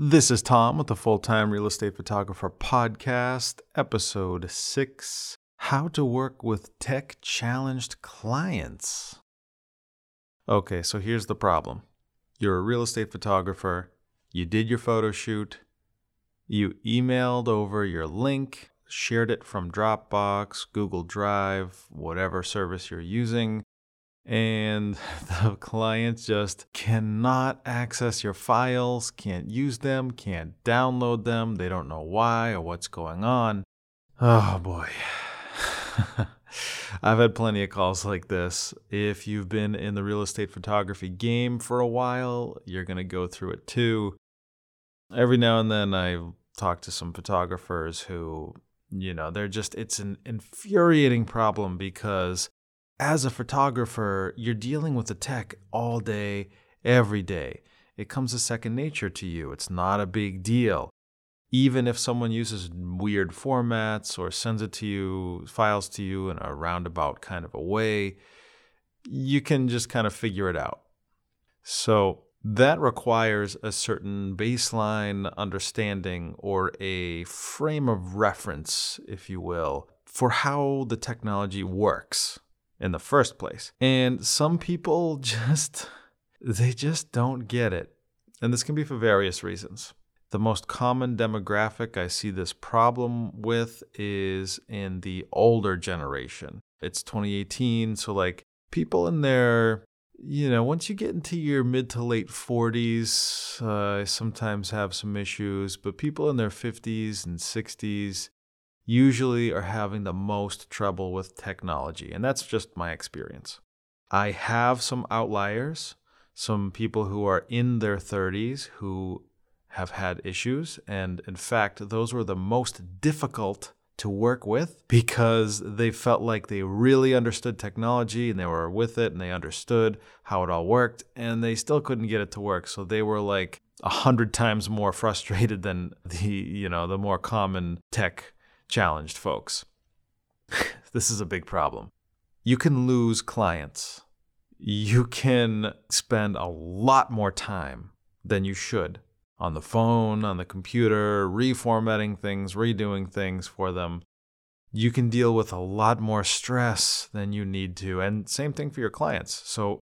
This is Tom with the Full Time Real Estate Photographer Podcast, Episode 6 How to Work with Tech Challenged Clients. Okay, so here's the problem. You're a real estate photographer, you did your photo shoot, you emailed over your link, shared it from Dropbox, Google Drive, whatever service you're using and the client just cannot access your files, can't use them, can't download them. They don't know why or what's going on. Oh boy. I've had plenty of calls like this. If you've been in the real estate photography game for a while, you're going to go through it too. Every now and then I talk to some photographers who, you know, they're just, it's an infuriating problem because as a photographer, you're dealing with the tech all day, every day. It comes as second nature to you. It's not a big deal. Even if someone uses weird formats or sends it to you, files to you in a roundabout kind of a way, you can just kind of figure it out. So that requires a certain baseline understanding or a frame of reference, if you will, for how the technology works in the first place. And some people just they just don't get it. And this can be for various reasons. The most common demographic I see this problem with is in the older generation. It's 2018, so like people in their you know, once you get into your mid to late 40s, uh, sometimes have some issues, but people in their 50s and 60s, usually are having the most trouble with technology. And that's just my experience. I have some outliers, some people who are in their 30s who have had issues. And in fact, those were the most difficult to work with because they felt like they really understood technology and they were with it and they understood how it all worked and they still couldn't get it to work. So they were like a hundred times more frustrated than the, you know, the more common tech challenged folks. this is a big problem. You can lose clients. You can spend a lot more time than you should on the phone, on the computer, reformatting things, redoing things for them. You can deal with a lot more stress than you need to. And same thing for your clients. So,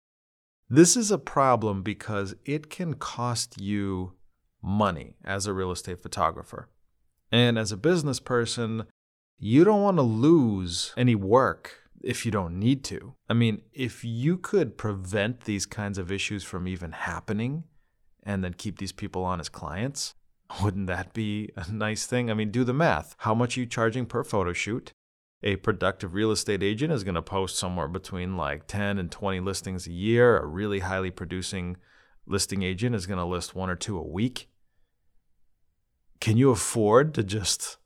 this is a problem because it can cost you money as a real estate photographer. And as a business person, you don't want to lose any work if you don't need to. I mean, if you could prevent these kinds of issues from even happening and then keep these people on as clients, wouldn't that be a nice thing? I mean, do the math. How much are you charging per photo shoot? A productive real estate agent is going to post somewhere between like 10 and 20 listings a year. A really highly producing listing agent is going to list one or two a week. Can you afford to just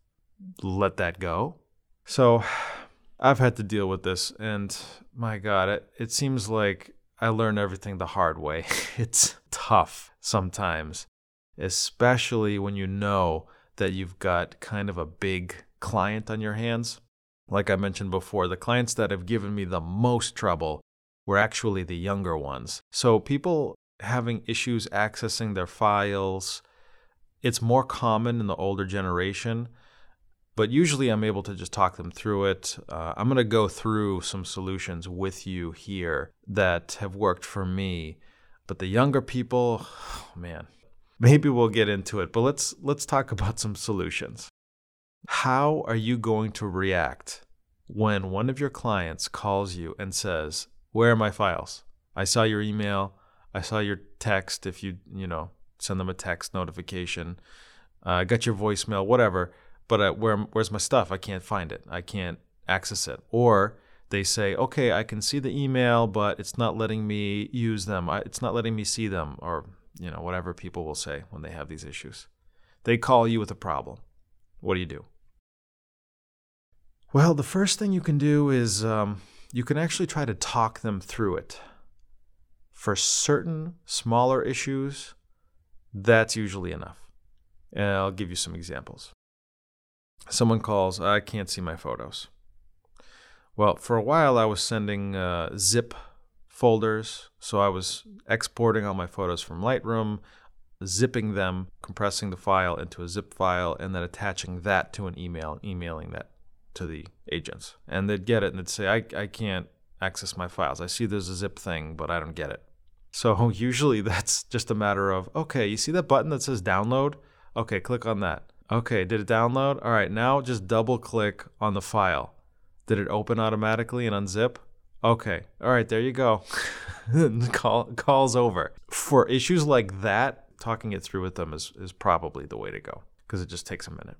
let that go? So I've had to deal with this, and my God, it, it seems like I learn everything the hard way. it's tough sometimes, especially when you know that you've got kind of a big client on your hands. Like I mentioned before, the clients that have given me the most trouble were actually the younger ones. So people having issues accessing their files, it's more common in the older generation, but usually I'm able to just talk them through it. Uh, I'm going to go through some solutions with you here that have worked for me. But the younger people, oh man, maybe we'll get into it. But let's let's talk about some solutions. How are you going to react when one of your clients calls you and says, "Where are my files? I saw your email. I saw your text. If you you know send them a text notification. I uh, got your voicemail, whatever. But uh, where, where's my stuff? I can't find it. I can't access it. Or they say, okay, I can see the email, but it's not letting me use them. I, it's not letting me see them, or you know whatever people will say when they have these issues. They call you with a problem. What do you do? Well, the first thing you can do is um, you can actually try to talk them through it. For certain smaller issues, that's usually enough. And I'll give you some examples. Someone calls, I can't see my photos. Well, for a while I was sending uh, zip folders, so I was exporting all my photos from Lightroom zipping them, compressing the file into a zip file, and then attaching that to an email, emailing that to the agents. And they'd get it and they'd say, I, I can't access my files. I see there's a zip thing, but I don't get it. So usually that's just a matter of, okay, you see that button that says download? Okay, click on that. Okay, did it download? All right, now just double click on the file. Did it open automatically and unzip? Okay, all right, there you go. Call, call's over. For issues like that, talking it through with them is, is probably the way to go because it just takes a minute.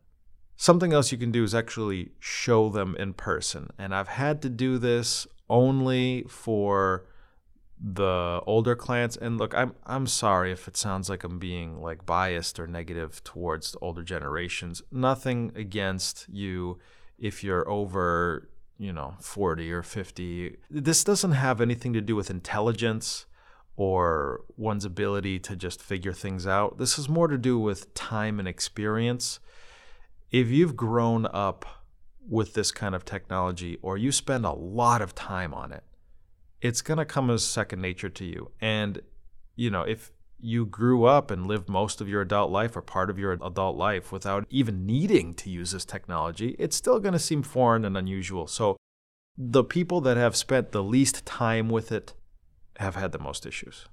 Something else you can do is actually show them in person. And I've had to do this only for the older clients and look i'm i'm sorry if it sounds like i'm being like biased or negative towards older generations. Nothing against you if you're over you know 40 or 50 this doesn't have anything to do with intelligence or one's ability to just figure things out. This is more to do with time and experience. If you've grown up with this kind of technology or you spend a lot of time on it, it's going to come as second nature to you. And, you know, if you grew up and lived most of your adult life or part of your adult life without even needing to use this technology, it's still going to seem foreign and unusual. So, the people that have spent the least time with it have had the most issues.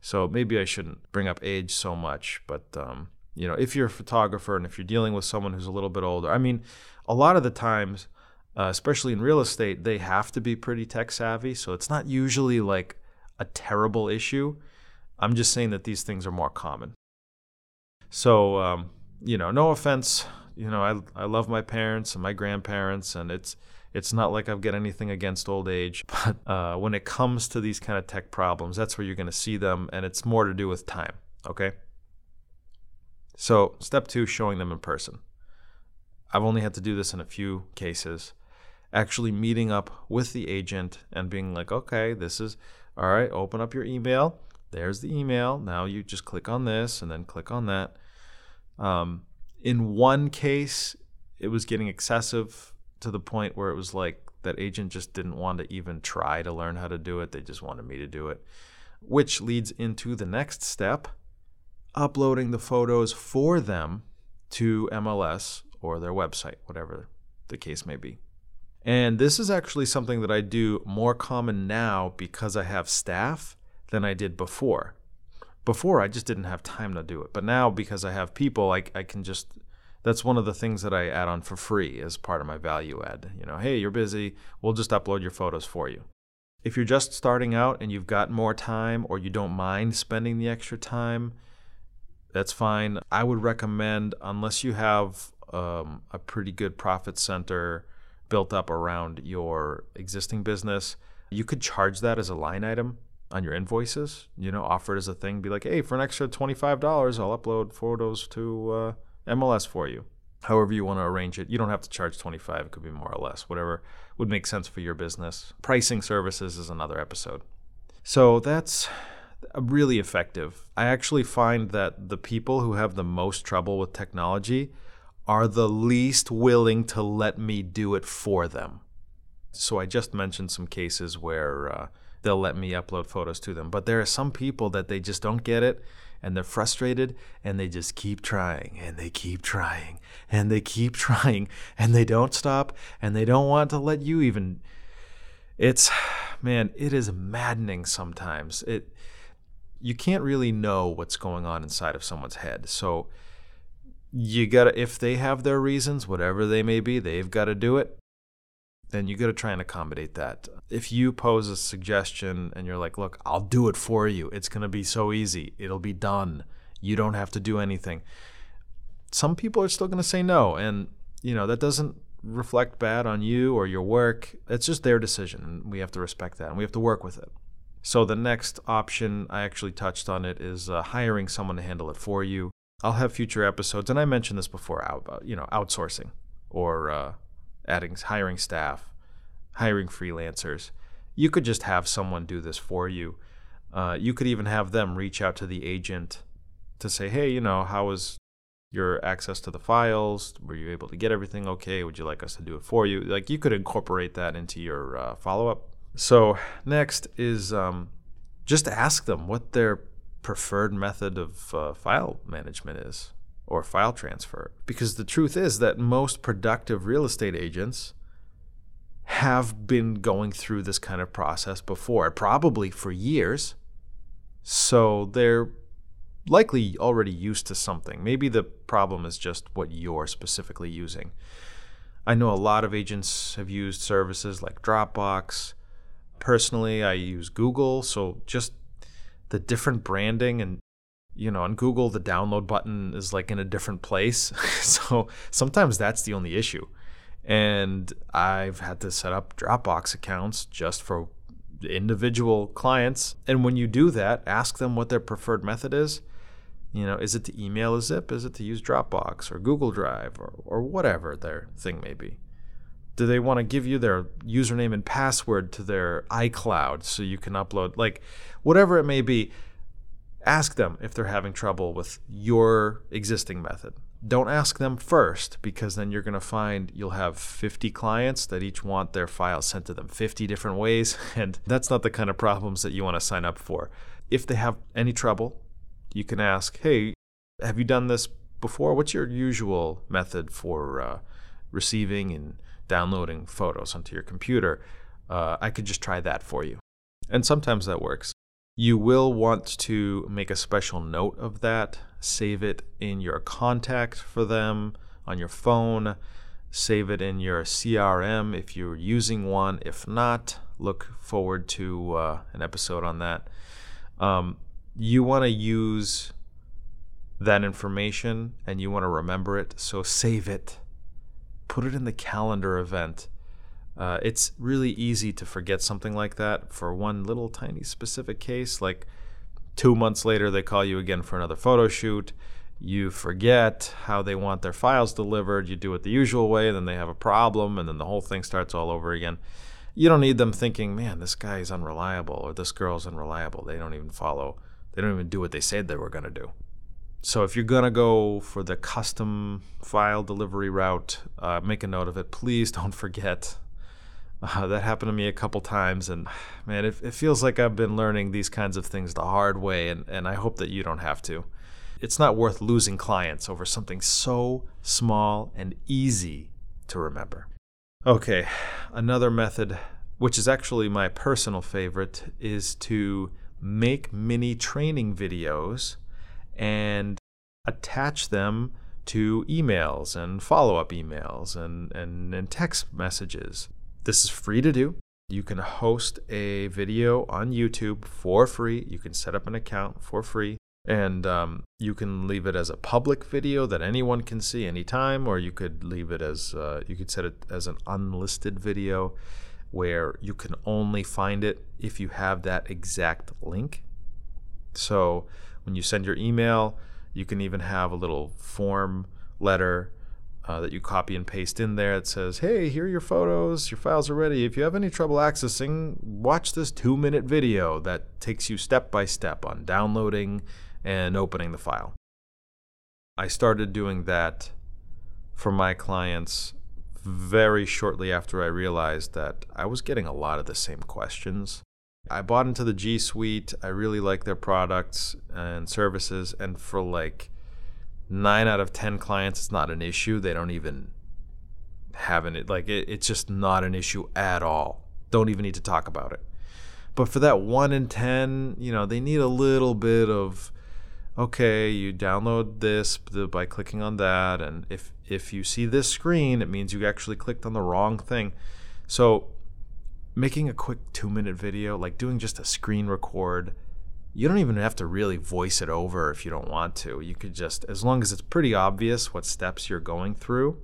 So, maybe I shouldn't bring up age so much, but, um, you know, if you're a photographer and if you're dealing with someone who's a little bit older, I mean, a lot of the times, uh, especially in real estate, they have to be pretty tech savvy. So it's not usually like a terrible issue. I'm just saying that these things are more common. So, um, you know, no offense. You know, I, I love my parents and my grandparents, and it's it's not like I've got anything against old age. But uh, when it comes to these kind of tech problems, that's where you're going to see them, and it's more to do with time. Okay. So, step two, showing them in person. I've only had to do this in a few cases. Actually, meeting up with the agent and being like, okay, this is all right, open up your email. There's the email. Now you just click on this and then click on that. Um, in one case, it was getting excessive to the point where it was like that agent just didn't want to even try to learn how to do it. They just wanted me to do it, which leads into the next step uploading the photos for them to MLS or their website, whatever the case may be. And this is actually something that I do more common now because I have staff than I did before. Before, I just didn't have time to do it. But now, because I have people, I, I can just, that's one of the things that I add on for free as part of my value add. You know, hey, you're busy, we'll just upload your photos for you. If you're just starting out and you've got more time or you don't mind spending the extra time, that's fine. I would recommend, unless you have um, a pretty good profit center built up around your existing business, you could charge that as a line item on your invoices. You know, offer it as a thing. Be like, hey, for an extra twenty-five dollars, I'll upload photos to uh, MLS for you. However you want to arrange it, you don't have to charge twenty-five. It could be more or less, whatever would make sense for your business. Pricing services is another episode. So that's really effective. I actually find that the people who have the most trouble with technology are the least willing to let me do it for them. So I just mentioned some cases where uh, they'll let me upload photos to them, but there are some people that they just don't get it and they're frustrated and they just keep trying and they keep trying and they keep trying and they don't stop and they don't want to let you even it's man it is maddening sometimes it you can't really know what's going on inside of someone's head so you gotta if they have their reasons whatever they may be they've got to do it then you got to try and accommodate that. If you pose a suggestion and you're like look i'll do it for you. It's going to be so easy. It'll be done. You don't have to do anything. Some people are still going to say no and you know that doesn't reflect bad on you or your work. It's just their decision and we have to respect that and we have to work with it. So the next option i actually touched on it is uh, hiring someone to handle it for you I'll have future episodes, and I mentioned this before, about you know outsourcing or uh, adding hiring staff, hiring freelancers. You could just have someone do this for you. Uh, you could even have them reach out to the agent to say, hey, you know, how was your access to the files? Were you able to get everything okay? Would you like us to do it for you? Like you could incorporate that into your uh, follow up. So next is um, just ask them what their preferred method of uh, file management is or file transfer. Because the truth is that most productive real estate agents have been going through this kind of process before, probably for years. So they're likely already used to something. Maybe the problem is just what you're specifically using. I know a lot of agents have used services like Dropbox. Personally, I use Google, so just the different branding and you know, on Google the download button is like in a different place. so sometimes that's the only issue. And I've had to set up Dropbox accounts just for individual clients. And when you do that, ask them what their preferred method is. You know, is it to email a zip? Is it to use Dropbox or Google Drive or, or whatever their thing may be? Do they want to give you their username and password to their iCloud so you can upload, like whatever it may be? Ask them if they're having trouble with your existing method. Don't ask them first because then you're going to find you'll have 50 clients that each want their files sent to them 50 different ways. And that's not the kind of problems that you want to sign up for. If they have any trouble, you can ask, hey, have you done this before? What's your usual method for uh, receiving and downloading photos onto your computer? Uh, I could just try that for you. And sometimes that works. You will want to make a special note of that, save it in your contact for them on your phone, save it in your CRM if you're using one. If not, look forward to uh, an episode on that. Um, you want to use that information and you want to remember it. So save it, put it in the calendar event. Uh, it's really easy to forget something like that for one little tiny specific case. Like two months later, they call you again for another photo shoot. You forget how they want their files delivered. You do it the usual way, then they have a problem, and then the whole thing starts all over again. You don't need them thinking, man, this guy is unreliable or this girl's unreliable. They don't even follow they don't even do what they said they were going to do. So if you're to go for the custom file delivery route, uh, make a note of it. Please don't forget. Uh, that happened to me a couple times, and man, it, it feels like I've been learning these kinds of things the hard way, and, and I hope that you don't have to. It's not worth losing clients over something so small and easy to remember. Okay, another method, which is actually my personal favorite, is to make mini training videos and attach them to emails and follow up emails and, and, and text messages. This is free to do. You can host a video on YouTube for free. You can set up an account for free. And um, you can leave it as a public video that anyone can see anytime, or you could leave it as, uh, you could set it as an unlisted video where you can only find it if you have that exact link. So when you send your email, you can even have a little form letter uh, that you copy and paste in there. It says, Hey, here are your photos. Your files are ready. If you have any trouble accessing, watch this two minute video that takes you step by step on downloading and opening the file. I started doing that for my clients very shortly after I realized that I was getting a lot of the same questions. I bought into the G Suite. I really like their products and services. And for like nine out of 10 clients, it's not an issue. They don't even have it. Like, it, it's just not an issue at all. Don't even need to talk about it. But for that one in 10, you know, they need a little bit of okay, you download this by clicking on that, and if if you see this screen, it means you actually clicked on the wrong thing. So making a quick two minute video, like doing just a screen record, you don't even have to really voice it over if you don't want to. You could just, as long as it's pretty obvious what steps you're going through,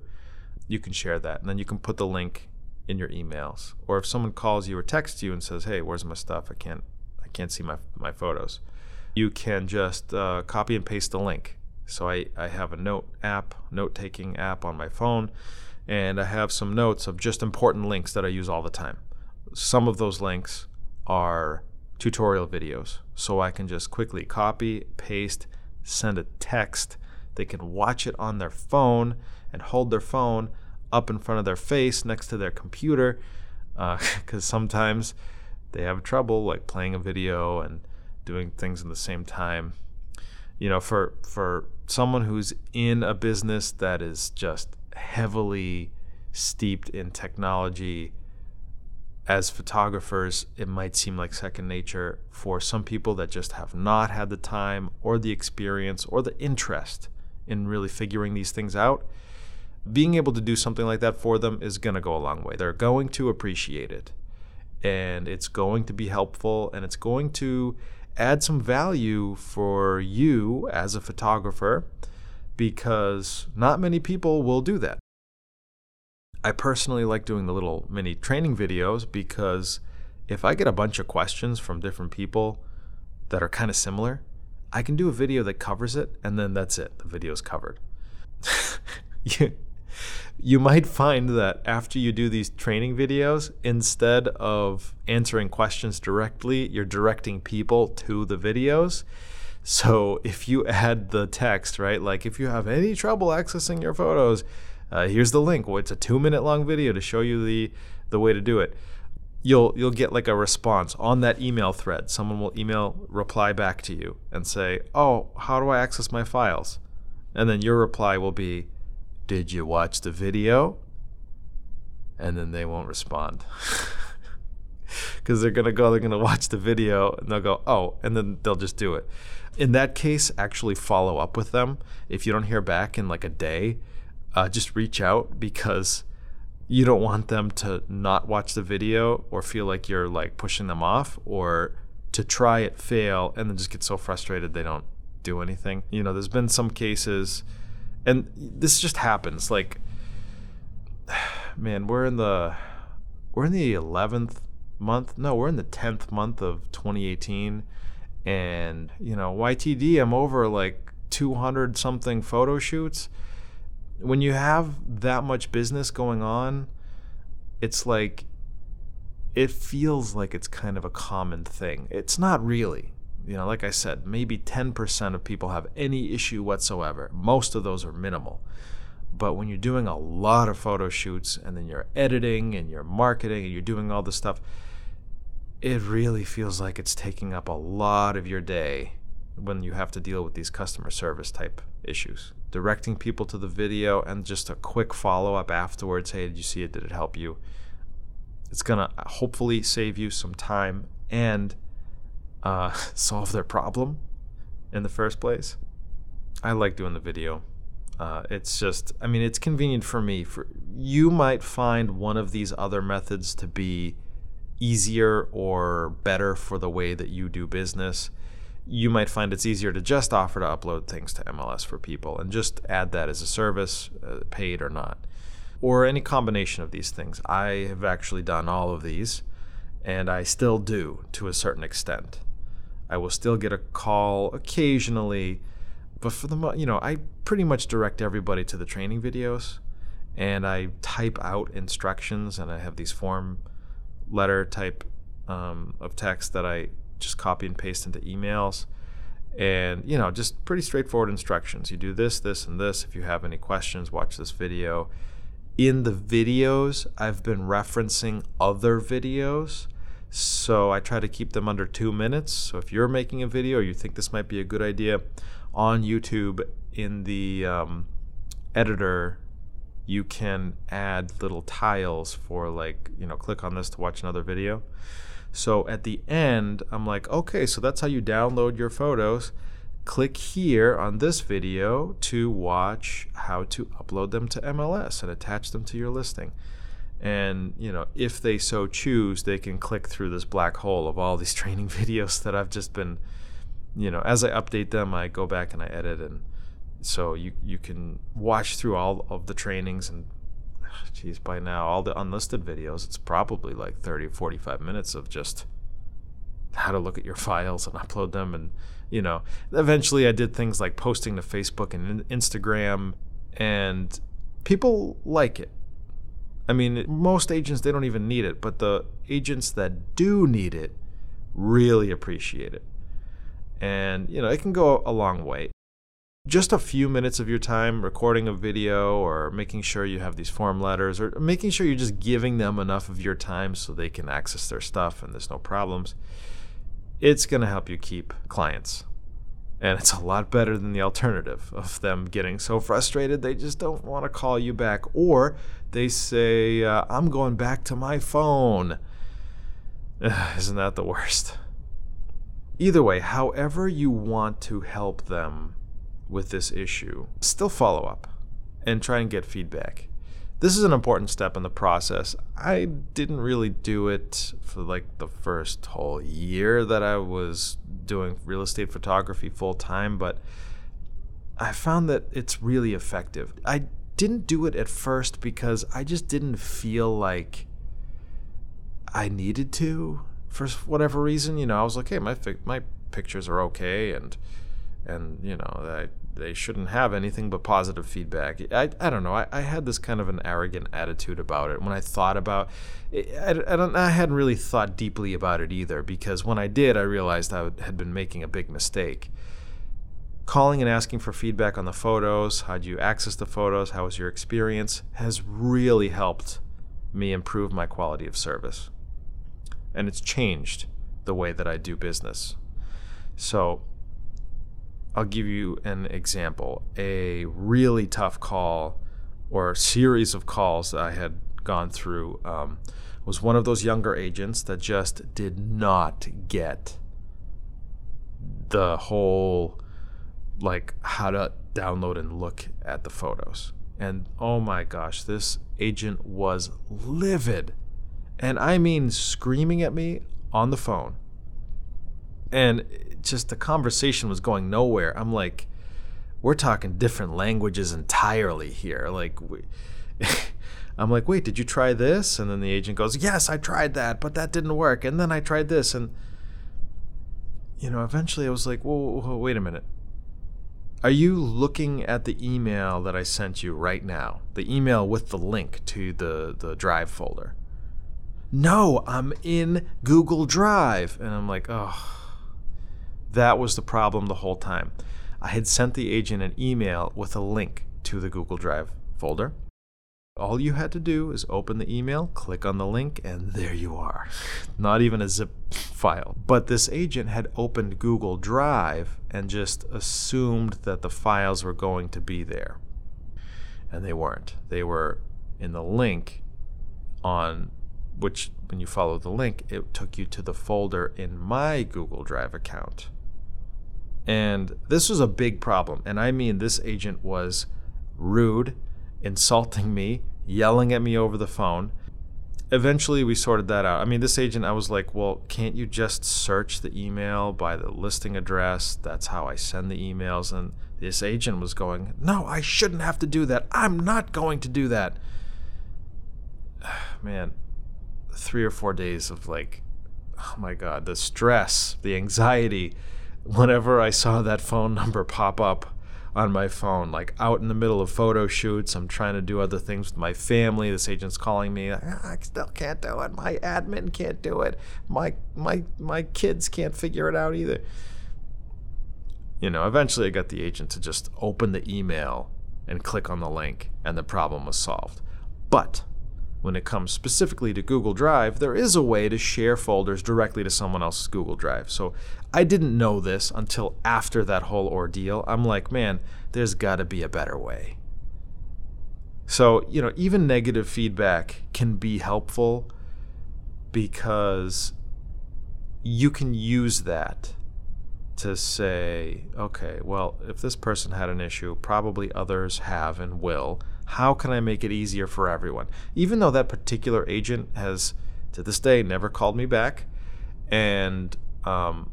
you can share that. And then you can put the link in your emails. Or if someone calls you or texts you and says, Hey, where's my stuff? I can't I can't see my my photos you can just uh, copy and paste the link. So I, I have a note app, note taking app on my phone, and I have some notes of just important links that I use all the time. Some of those links are tutorial videos. So I can just quickly copy, paste, send a text. They can watch it on their phone and hold their phone up in front of their face next to their computer because uh, sometimes they have trouble like playing a video and doing things in the same time. You know, for for someone who's in a business that is just heavily steeped in technology as photographers, it might seem like second nature. For some people that just have not had the time or the experience or the interest in really figuring these things out, being able to do something like that for them is going to go a long way. They're going to appreciate it and it's going to be helpful and it's going to add some value for you as a photographer because not many people will do that. I personally like doing the little mini training videos because if I get a bunch of questions from different people that are kind of similar, I can do a video that covers it and then that's it. The video's covered. you might find that after you do these training videos, instead of answering questions directly, you're directing people to the videos. So if you add the text, right, like if you have any trouble accessing your photos, uh, here's the link. Well, it's a two minute long video to show you the the way to do it. You'll you'll get like a response on that email thread. Someone will email reply back to you and say, "Oh, how do I access my files?" And then your reply will be, did you watch the video? And then they won't respond. Because they're going to go, they're to watch the video, and they'll go, oh, and then they'll just do it. In that case, actually follow up with them. If you don't hear back in like a day, uh, just reach out because you don't want them to not watch the video or feel like you're like pushing them off or to try it, fail, and then just get so frustrated they don't do anything. You know, there's been some cases and this just happens like man we're in the we're in the 11th month no we're in the 10th month of 2018 and you know ytd i'm over like 200 something photo shoots when you have that much business going on it's like it feels like it's kind of a common thing it's not really you know, like I said, maybe 10% of people have any issue whatsoever. Most of those are minimal. But when you're doing a lot of photo shoots and then you're editing and you're marketing and you're doing all this stuff, it really feels like it's taking up a lot of your day when you have to deal with these customer service type issues. Directing people to the video and just a quick follow up afterwards hey, did you see it? Did it help you? It's going to hopefully save you some time and uh, solve their problem in the first place. I like doing the video. Uh, it's just, I mean, it's convenient for me. For you might find one of these other methods to be easier or better for the way that you do business. You might find it's easier to just offer to upload things to MLS for people and just add that as a service, uh, paid or not, or any combination of these things. I have actually done all of these, and I still do to a certain extent. I will still get a call occasionally, but for the you know, I pretty much direct everybody to the training videos and I type out instructions and I have these form letter type um, of text that I just copy and paste into emails. And you know just pretty straightforward instructions. You do this this and this. If you have any questions watch this video. In the videos i've been referencing other videos. So I try to keep them under two minutes. So if you're making a video or you think this might be a good idea on YouTube in the um, editor, you can add little tiles for like, you know, click on this to watch another video. So at the end, I'm like, okay, so that's how you download your photos. Click here on this video to watch how to upload them to MLS and attach them to your listing and you know if they so choose they can click through this black hole of all these training videos that I've just been you know as I update them I go back and I edit and so you you can watch through all of the trainings and geez by now all the unlisted videos it's probably like 30 45 minutes of just how to look at your files and upload them and you know eventually I did things like posting to Facebook and Instagram and people like it I mean, most agents, they don't even need it, but the agents that do need it really appreciate it. And, you know, it can go a long way. Just a few minutes of your time recording a video or making sure you have these form letters or making sure you're just giving them enough of your time so they can access their stuff and there's no problems. it's going to help you keep clients. And it's a lot better than the alternative of them getting so frustrated they just don't want to call you back. Or they say, uh, I'm going back to my phone. Isn't that the worst? Either way, however you want to help them with this issue, still follow up and try and get feedback. This is an important step in the process. I didn't really do it for like the first whole year that I was doing real estate photography full time, but I found that it's really effective. I didn't do it at first because I just didn't feel like I needed to for whatever reason. You know, I was like, hey, my my pictures are okay, and and you know, I, they shouldn't have anything but positive feedback. I, I don't know. I, I had this kind of an arrogant attitude about it when I thought about it. I, I, don't, I hadn't really thought deeply about it either because when I did, I realized I had been making a big mistake. Calling and asking for feedback on the photos, how do you access the photos, how was your experience, has really helped me improve my quality of service. And it's changed the way that I do business. So, I'll give you an example. A really tough call or series of calls that I had gone through um, was one of those younger agents that just did not get the whole like how to download and look at the photos. And oh my gosh, this agent was livid. And I mean screaming at me on the phone. And just the conversation was going nowhere. I'm like, we're talking different languages entirely here. Like, we, I'm like, wait, did you try this? And then the agent goes, yes, I tried that, but that didn't work. And then I tried this, and you know, eventually I was like, whoa, whoa, wait a minute. Are you looking at the email that I sent you right now? The email with the link to the the Drive folder. No, I'm in Google Drive, and I'm like, oh that was the problem the whole time. I had sent the agent an email with a link to the Google Drive folder. All you had to do is open the email, click on the link, and there you are. Not even a zip file. But this agent had opened Google Drive and just assumed that the files were going to be there. And they weren't. They were in the link on which, when you follow the link, it took you to the folder in my Google Drive account. And this was a big problem. And I mean, this agent was rude, insulting me, yelling at me over the phone. Eventually, we sorted that out. I mean, this agent, I was like, well, can't you just search the email by the listing address? That's how I send the emails. And this agent was going, no, I shouldn't have to do that. I'm not going to do that. Man, three or four days of like, oh my God, the stress, the anxiety whenever I saw that phone number pop up on my phone, like out in the middle of photo shoots, I'm trying to do other things with my family. This agent's calling me. Ah, I still can't do it. My admin can't do it. My my my kids can't figure it out either. You know, eventually I got the agent to just open the email and click on the link, and the problem was solved. But when it comes specifically to Google Drive, there is a way to share folders directly to someone else's Google Drive. So I didn't know this until after that whole ordeal. I'm like, man, there's got to be a better way. So, you know, even negative feedback can be helpful because you can use that to say, okay, well, if this person had an issue, probably others have and will how can I make it easier for everyone? Even though that particular agent has, to this day, never called me back and um,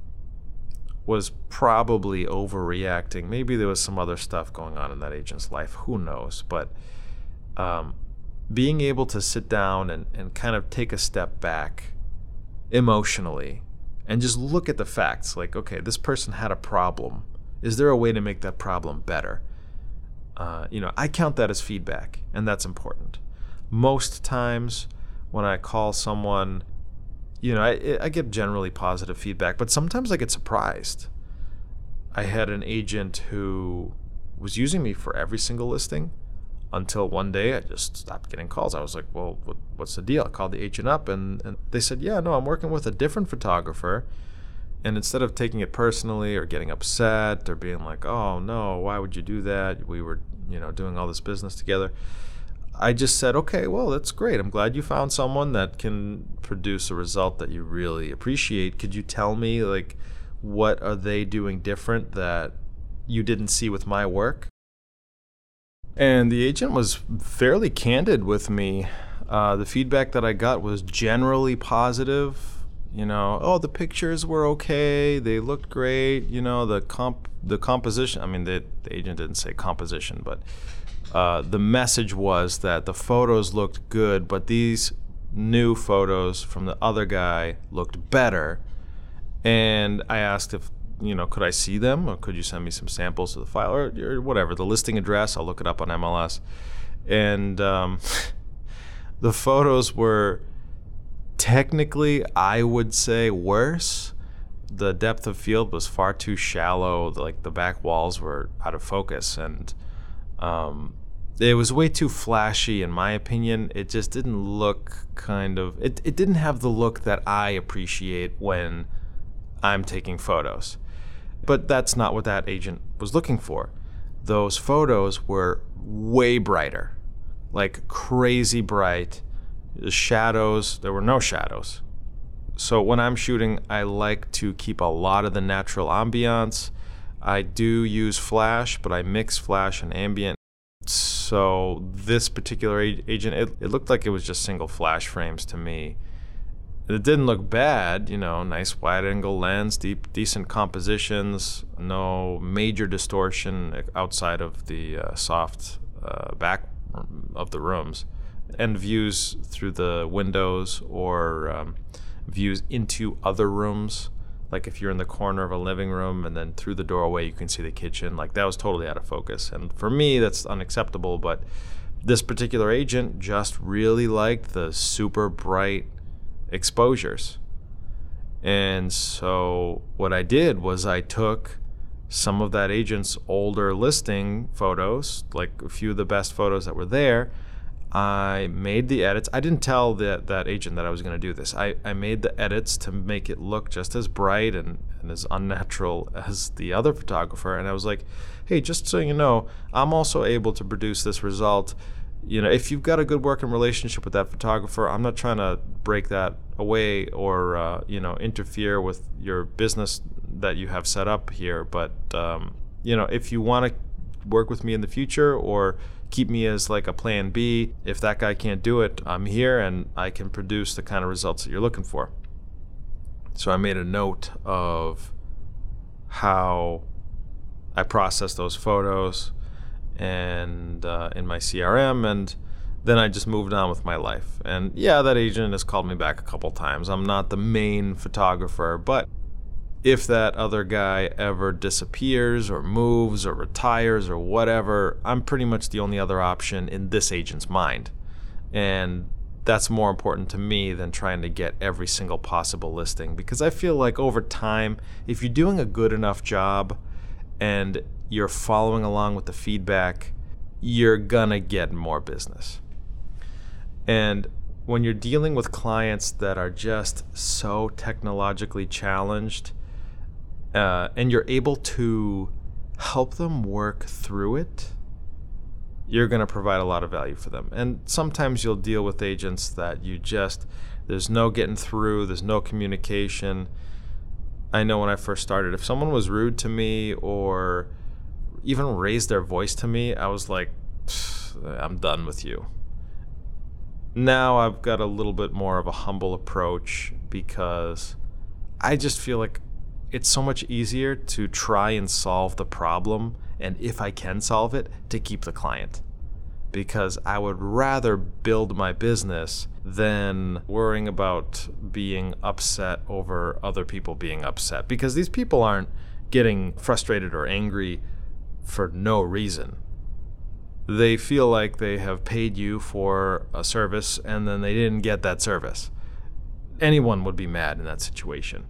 was probably overreacting. Maybe there was some other stuff going on in that agent's life. Who knows? But um, being able to sit down and, and kind of take a step back emotionally and just look at the facts like, okay, this person had a problem. Is there a way to make that problem better? Uh, you know, I count that as feedback, and that's important. Most times when I call someone, you know, I, I get generally positive feedback, but sometimes I get surprised. I had an agent who was using me for every single listing until one day I just stopped getting calls. I was like, well, what's the deal? I called the agent up and, and they said, yeah, no, I'm working with a different photographer And instead of taking it personally or getting upset or being like, "Oh no, why would you do that? We were, you know, doing all this business together." I just said, "Okay, well, that's great. I'm glad you found someone that can produce a result that you really appreciate. Could you tell me like what are they doing different that you didn't see with my work?" And the agent was fairly candid with me. Uh, the feedback that I got was generally positive you know, oh, the pictures were okay. They looked great. You know, the comp, the composition. I mean, the, the agent didn't say composition, but uh, the message was that the photos looked good, but these new photos from the other guy looked better. And I asked if you know, could I see them, or could you send me some samples of the file, or, or whatever, the listing address. I'll look it up on MLS. And um, the photos were technically, I would say worse. The depth of field was far too shallow. Like the back walls were out of focus, and um, it was way too flashy, in my opinion. It just didn't look kind of. It it didn't have the look that I appreciate when I'm taking photos. But that's not what that agent was looking for. Those photos were way brighter, like crazy bright the shadows, there were no shadows. So when I'm shooting, I like to keep a lot of the natural ambiance. I do use flash, but I mix flash and ambient. So this particular agent, it, it looked like it was just single flash frames to me. It didn't look bad, you know, nice wide angle lens, deep, decent compositions, no major distortion outside of the uh, soft uh, back of the rooms and views through the windows or um, views into other rooms. Like if you're in the corner of a living room and then through the doorway you can see the kitchen, like that was totally out of focus. And for me, that's unacceptable. But this particular agent just really liked the super bright exposures. And so what I did was I took some of that agent's older listing photos, like a few of the best photos that were there, I made the edits. I didn't tell that that agent that I was going to do this. I, I made the edits to make it look just as bright and, and as unnatural as the other photographer. And I was like, hey, just so you know, I'm also able to produce this result. You know, if you've got a good working relationship with that photographer, I'm not trying to break that away or, uh, you know, interfere with your business that you have set up here. But, um, you know, if you want to work with me in the future or keep me as like a plan B. If that guy can't do it, I'm here and I can produce the kind of results that you're looking for. So I made a note of how I process those photos and uh, in my CRM and then I just moved on with my life. And yeah, that agent has called me back a couple times. I'm not the main photographer, but if that other guy ever disappears or moves or retires or whatever, I'm pretty much the only other option in this agent's mind. And that's more important to me than trying to get every single possible listing because I feel like over time, if you're doing a good enough job and you're following along with the feedback, you're gonna get more business. And when you're dealing with clients that are just so technologically challenged, uh, and you're able to help them work through it, you're going to provide a lot of value for them. And sometimes you'll deal with agents that you just, there's no getting through, there's no communication. I know when I first started, if someone was rude to me or even raised their voice to me, I was like, I'm done with you. Now I've got a little bit more of a humble approach because I just feel like it's so much easier to try and solve the problem and if I can solve it to keep the client because I would rather build my business than worrying about being upset over other people being upset because these people aren't getting frustrated or angry for no reason. They feel like they have paid you for a service and then they didn't get that service. Anyone would be mad in that situation.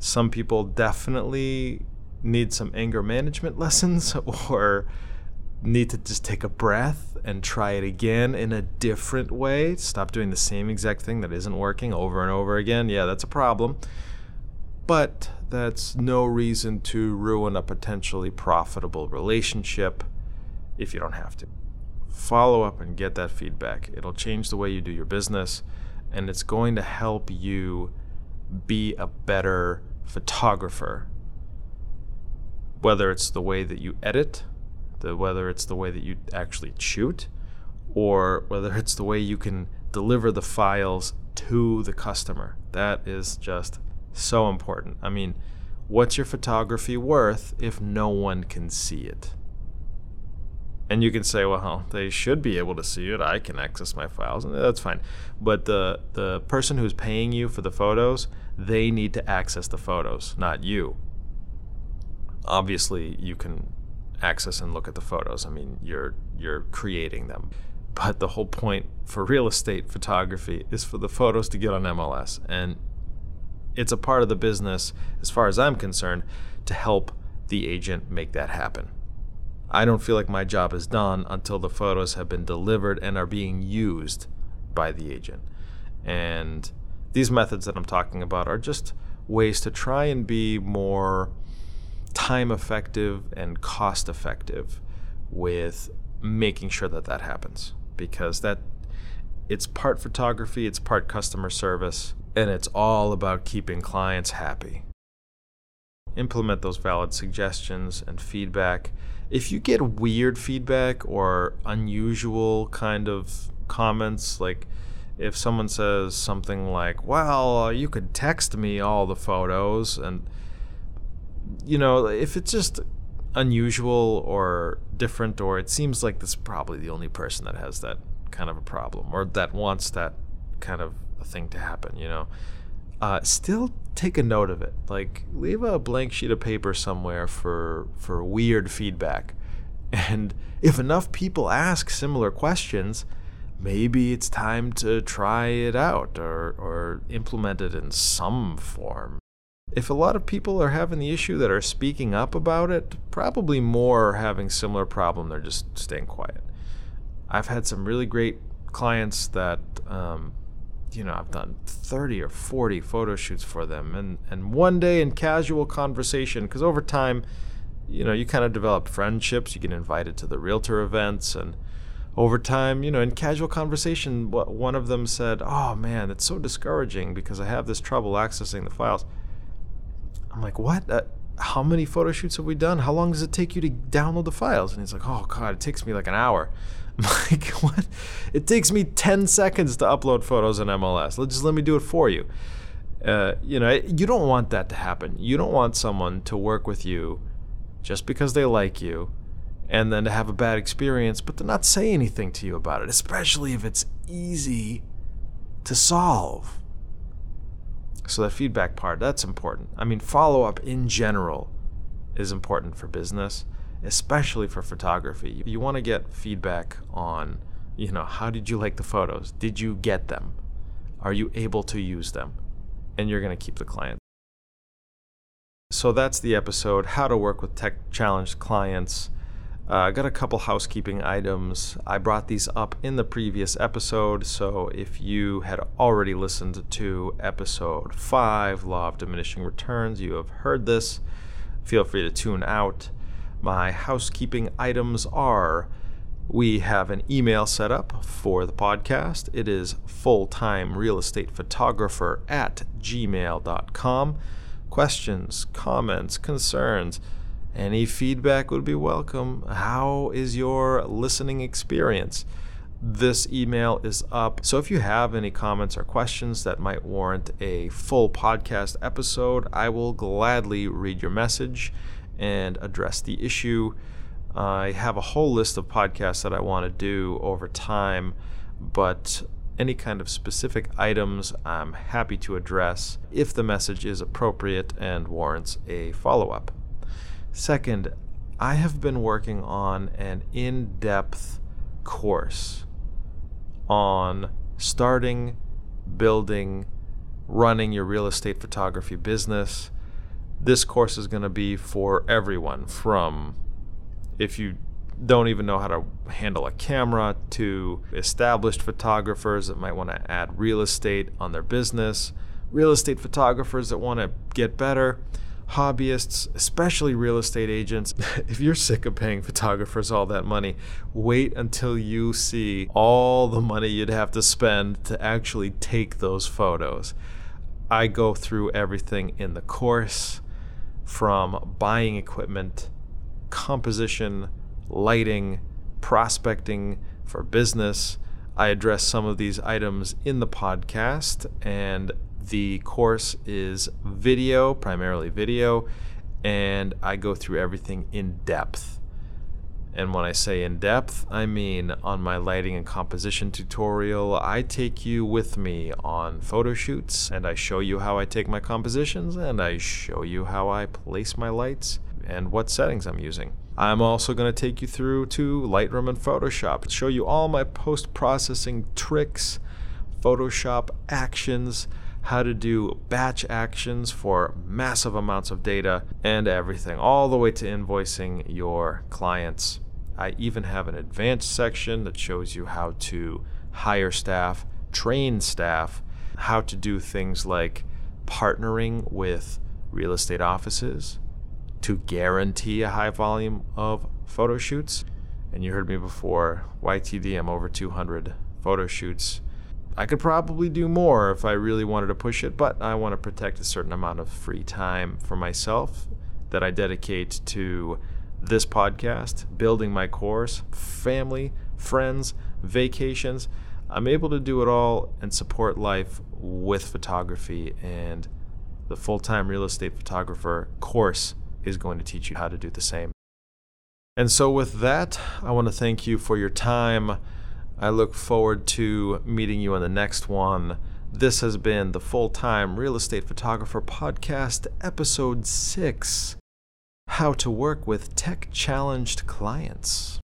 Some people definitely need some anger management lessons or need to just take a breath and try it again in a different way. Stop doing the same exact thing that isn't working over and over again. Yeah, that's a problem. but that's no reason to ruin a potentially profitable relationship if you don't have to. Follow up and get that feedback. It'll change the way you do your business, and it's going to help you be a better photographer. Whether it's the way that you edit, the, whether it's the way that you actually shoot, or whether it's the way you can deliver the files to the customer. That is just so important. I mean, what's your photography worth if no one can see it? And you can say, well, they should be able to see it. I can access my files, and that's fine. But the the person who's paying you for the photos, they need to access the photos, not you. Obviously, you can access and look at the photos. I mean, you're you're creating them. But the whole point for real estate photography is for the photos to get on MLS. And it's a part of the business, as far as I'm concerned, to help the agent make that happen. I don't feel like my job is done until the photos have been delivered and are being used by the agent. And these methods that I'm talking about are just ways to try and be more time effective and cost effective with making sure that that happens because that it's part photography, it's part customer service, and it's all about keeping clients happy. Implement those valid suggestions and feedback. If you get weird feedback or unusual kind of comments, like if someone says something like, Well, you could text me all the photos, and you know, if it's just unusual or different, or it seems like this is probably the only person that has that kind of a problem or that wants that kind of a thing to happen, you know, uh, still take a note of it. Like leave a blank sheet of paper somewhere for for weird feedback. And if enough people ask similar questions, maybe it's time to try it out or, or implement it in some form. If a lot of people are having the issue that are speaking up about it, probably more are having similar problem. They're just staying quiet. I've had some really great clients that, um, you know, I've done 30 or 40 photo shoots for them. And, and one day in casual conversation, because over time, you know, you kind of develop friendships, you get invited to the realtor events. And over time, you know, in casual conversation, one of them said, Oh man, it's so discouraging because I have this trouble accessing the files. I'm like, what? Uh, how many photo shoots have we done? How long does it take you to download the files? And he's like, oh God, it takes me like an hour. I'm like, what? It takes me 10 seconds to upload photos in MLS. Let's just let me do it for you. Uh, you know, you don't want that to happen. You don't want someone to work with you just because they like you and then to have a bad experience, but to not say anything to you about it, especially if it's easy to solve. So the feedback part, that's important. I mean, follow up in general is important for business, especially for photography. You want to get feedback on, you know, how did you like the photos? Did you get them? Are you able to use them? And you're going to keep the client. So that's the episode how to work with tech challenged clients I uh, got a couple housekeeping items. I brought these up in the previous episode, so if you had already listened to episode 5, Law of Diminishing Returns, you have heard this. Feel free to tune out. My housekeeping items are we have an email set up for the podcast. It is full-time real estate photographer at gmail.com. Questions, comments, concerns, any feedback would be welcome. How is your listening experience? This email is up. So if you have any comments or questions that might warrant a full podcast episode, I will gladly read your message and address the issue. I have a whole list of podcasts that I want to do over time, but any kind of specific items I'm happy to address if the message is appropriate and warrants a follow up. Second, I have been working on an in depth course on starting, building, running your real estate photography business. This course is going to be for everyone from if you don't even know how to handle a camera to established photographers that might want to add real estate on their business real estate photographers that want to get better, hobbyists, especially real estate agents. if you're sick of paying photographers all that money, wait until you see all the money you'd have to spend to actually take those photos. I go through everything in the course from buying equipment, composition, lighting, prospecting for business. I address some of these items in the podcast, and the course is video, primarily video, and I go through everything in depth. And when I say in depth, I mean on my lighting and composition tutorial, I take you with me on photo shoots and I show you how I take my compositions and I show you how I place my lights and what settings I'm using. I'm also going to take you through to Lightroom and Photoshop, show you all my post processing tricks, Photoshop actions, how to do batch actions for massive amounts of data and everything, all the way to invoicing your clients. I even have an advanced section that shows you how to hire staff, train staff, how to do things like partnering with real estate offices to guarantee a high volume of photo shoots. And you heard me before, YTD, I'm over 200 photo shoots I could probably do more if I really wanted to push it, but I want to protect a certain amount of free time for myself that I dedicate to this podcast, building my course, family, friends, vacations. I'm able to do it all and support life with photography, and the full time real estate photographer course is going to teach you how to do the same. And so, with that, I want to thank you for your time. I look forward to meeting you on the next one. This has been the Full Time Real Estate Photographer Podcast, Episode 6 How to Work with Tech Challenged Clients.